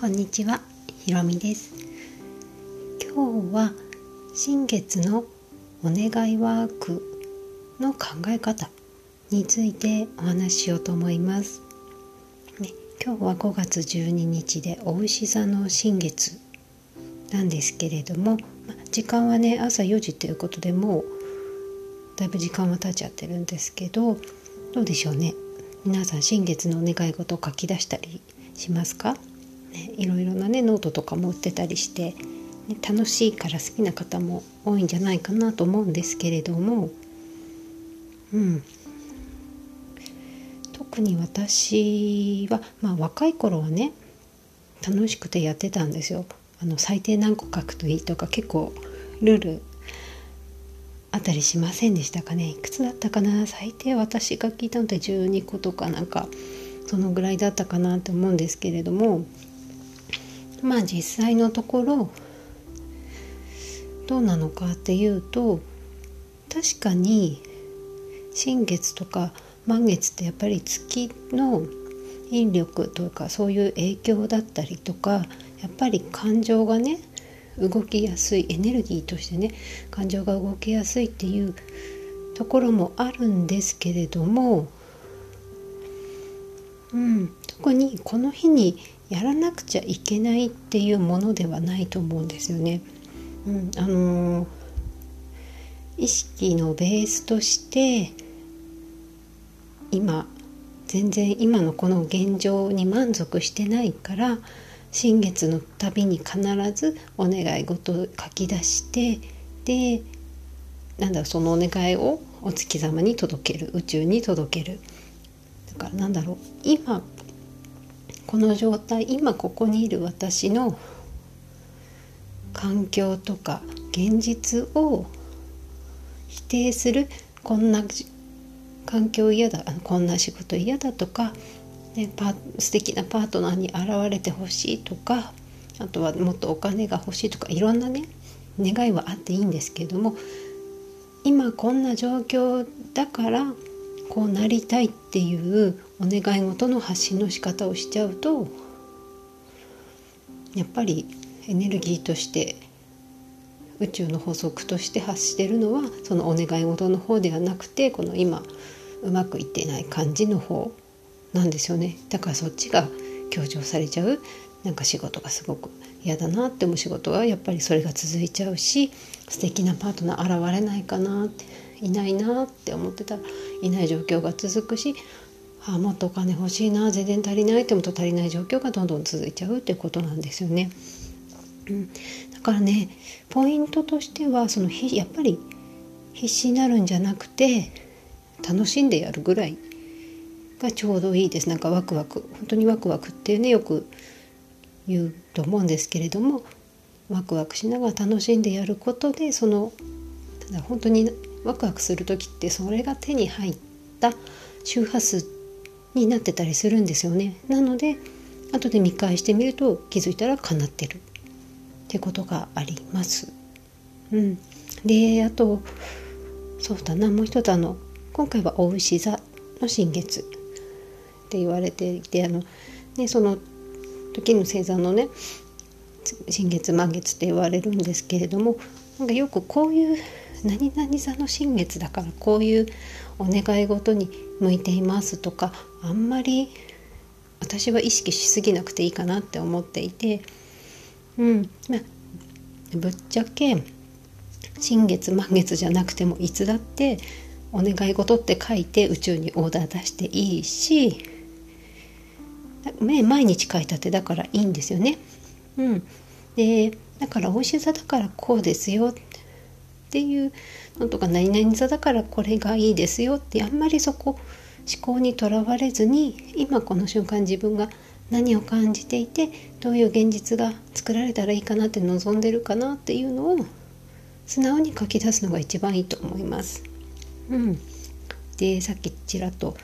こんにちは、ひろみです。今日は新月のお願いワークの考え方についてお話ししようと思います。ね、今日は5月12日でお牛座の新月なんですけれども、時間はね朝4時ということでもうだいぶ時間は経っちゃってるんですけどどうでしょうね皆さん新月のお願い事を書き出したりしますか？ね、いろいろなねノートとかも売ってたりして、ね、楽しいから好きな方も多いんじゃないかなと思うんですけれども、うん、特に私は、まあ、若い頃はね楽しくてやってたんですよ。あの最低何個書くといいとか結構ルールあったりしませんでしたかね。いくつだったかな？最低私が聞いたのって12個とかなんかそのぐらいだったかなと思うんですけれどもまあ実際のところどうなのかっていうと確かに新月とか満月ってやっぱり月の引力というかそういう影響だったりとかやっぱり感情がね動きやすいエネルギーとしてね感情が動きやすいっていうところもあるんですけれども、うん、特にこの日にやらなくちゃいけないっていうものではないと思うんですよね。うん、あのー、意識のベースとして今全然今のこの現状に満足してないから新月のたびに必ずお願い事を書き出してでなんだそのお願いをお月様に届ける宇宙に届けるだからなんだろう。今この状態今ここにいる私の環境とか現実を否定するこんな環境嫌だこんな仕事嫌だとか、ね、パ素敵なパートナーに現れてほしいとかあとはもっとお金が欲しいとかいろんなね願いはあっていいんですけれども今こんな状況だからこうなりたいっていうお願い事の発信の仕方をしちゃうとやっぱりエネルギーとして宇宙の法則として発してるのはそのお願い事の方ではなくてこの今うまくいっていない感じの方なんですよね。だからそっちが強調されちゃう。なんか仕事がすごく嫌だなって思う仕事はやっぱりそれが続いちゃうし素敵なパートナー現れないかなって。いないなって思ってたらいない状況が続くしあもっとお金欲しいな全然足りないって思うと足りない状況がどんどん続いちゃうっていうことなんですよね。うん、だからねポイントとしてはそのやっぱり必死になるんじゃなくて楽しんでやるぐらいがちょうどいいですなんかワクワク本当にワクワクっていうねよく言うと思うんですけれどもワクワクしながら楽しんでやることでそのただ本当にワクワクする時ってそれが手に入った周波数になってたりするんですよね。なので後で見返してみると気づいたら叶ってるってことがあります。うん、であとそうだなもう一つあの今回はお牛座の新月って言われていてあの、ね、その時の星座のね新月満月って言われるんですけれどもなんかよくこういう何々座の新月だからこういうお願い事に向いていますとかあんまり私は意識しすぎなくていいかなって思っていてうんまあぶっちゃけ新月満月じゃなくてもいつだってお願い事って書いて宇宙にオーダー出していいし毎日書いたてだからいいんですよね。うん、でだからお医者座だからこうですよっていうのとか何々座だからこれがいいですよってあんまりそこ思考にとらわれずに今この瞬間自分が何を感じていてどういう現実が作られたらいいかなって望んでるかなっていうのを素直に書き出すのが一番いいと思います。うん、でさっきちらっと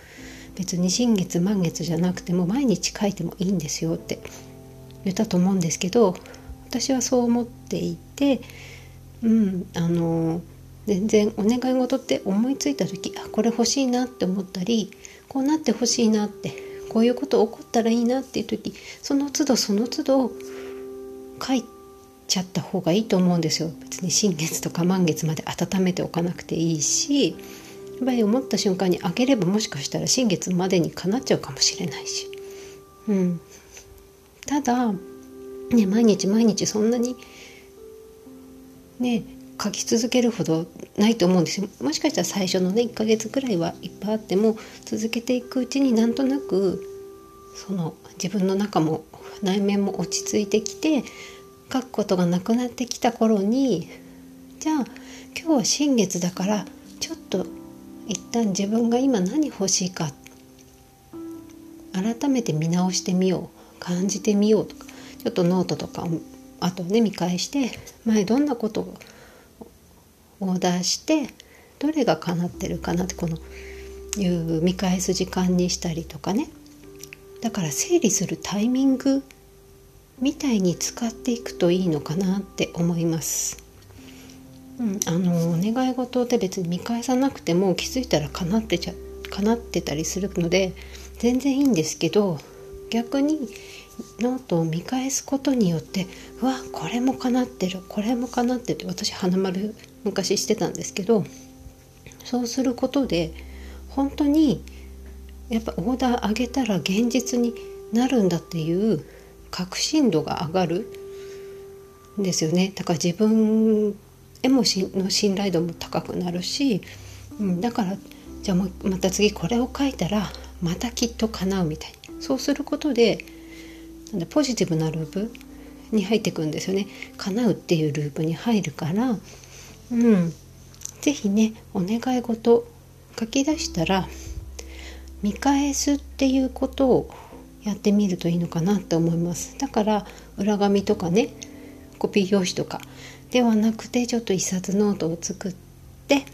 別に新月満月じゃなくても毎日書いてもいいんですよって言ったと思うんですけど私はそう思っていてうんあの全然お願い事って思いついた時あこれ欲しいなって思ったりこうなってほしいなってこういうこと起こったらいいなっていう時その都度その都度書いちゃった方がいいと思うんですよ。別に新月とか満月まで温めておかなくていいしやっぱり思った瞬間にあげればもしかしたら新月までにかなっちゃうかもしれないし、うん、ただ、ね、毎日毎日そんなにね書き続けるほどないと思うんですよ。もしかしたら最初のね1ヶ月くらいはいっぱいあっても続けていくうちになんとなくその自分の中も内面も落ち着いてきて書くことがなくなってきた頃にじゃあ今日は新月だからちょっと一旦自分が今何欲しいか改めて見直してみよう感じてみようとかちょっとノートとかあとね見返して前どんなことをオーダーしてどれが叶ってるかなってこのいう見返す時間にしたりとかねだから整理するタイミングみたいに使っていくといいのかなって思います。うん、あのお願い事って別に見返さなくても気づいたら叶ってちゃ叶ってたりするので全然いいんですけど逆にノートを見返すことによってうわこれも叶ってるこれも叶ってる私花丸昔してたんですけどそうすることで本当にやっぱオーダー上げたら現実になるんだっていう確信度が上がるんですよね。だから自分へもしの信頼度も高くなるし、うん、だからじゃあまた次これを書いたらまたきっと叶うみたいにそうすることでなんでポジティブなループに入っていくんですよね。叶うっていうループに入るからうん。是非ねお願い事書き出したら見返すっていうことをやってみるといいのかなって思います。だから裏紙とかねコピー用紙とかではなくてちょっと一冊ノートを作って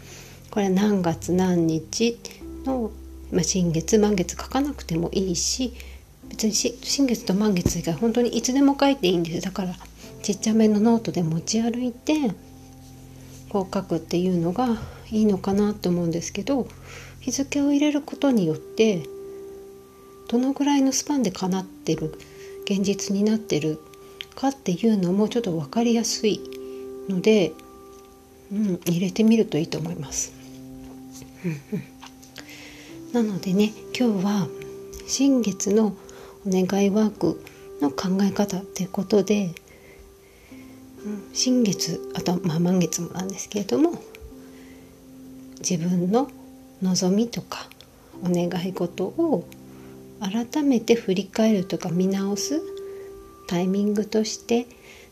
これ何月何日の、まあ、新月満月書かなくてもいいし別に新月と満月以外本当にいつでも書いていいんですだからちっちゃめのノートで持ち歩いてこう書くっていうのがいいのかなと思うんですけど日付を入れることによってどのぐらいのスパンで叶ってる現実になってるかっていうのもちょっと分かりやすいので、うん、入れてみるといいと思います。なのでね今日は新月のお願いワークの考え方っていうことで、うん、新月あとまあ満月もなんですけれども自分の望みとかお願い事を改めて振り返るとか見直すタイミングとして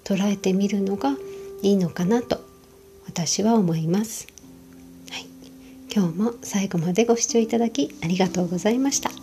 捉えてみるのがいいのかなと私は思います。今日も最後までご視聴いただきありがとうございました。